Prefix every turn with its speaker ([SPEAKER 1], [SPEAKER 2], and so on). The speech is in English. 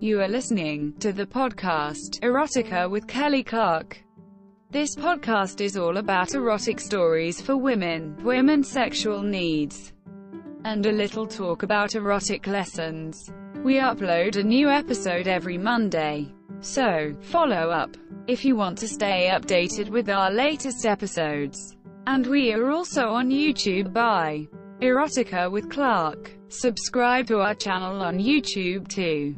[SPEAKER 1] You are listening to the podcast Erotica with Kelly Clark. This podcast is all about erotic stories for women, women's sexual needs, and a little talk about erotic lessons. We upload a new episode every Monday. So, follow up if you want to stay updated with our latest episodes. And we are also on YouTube by Erotica with Clark. Subscribe to our channel on YouTube too.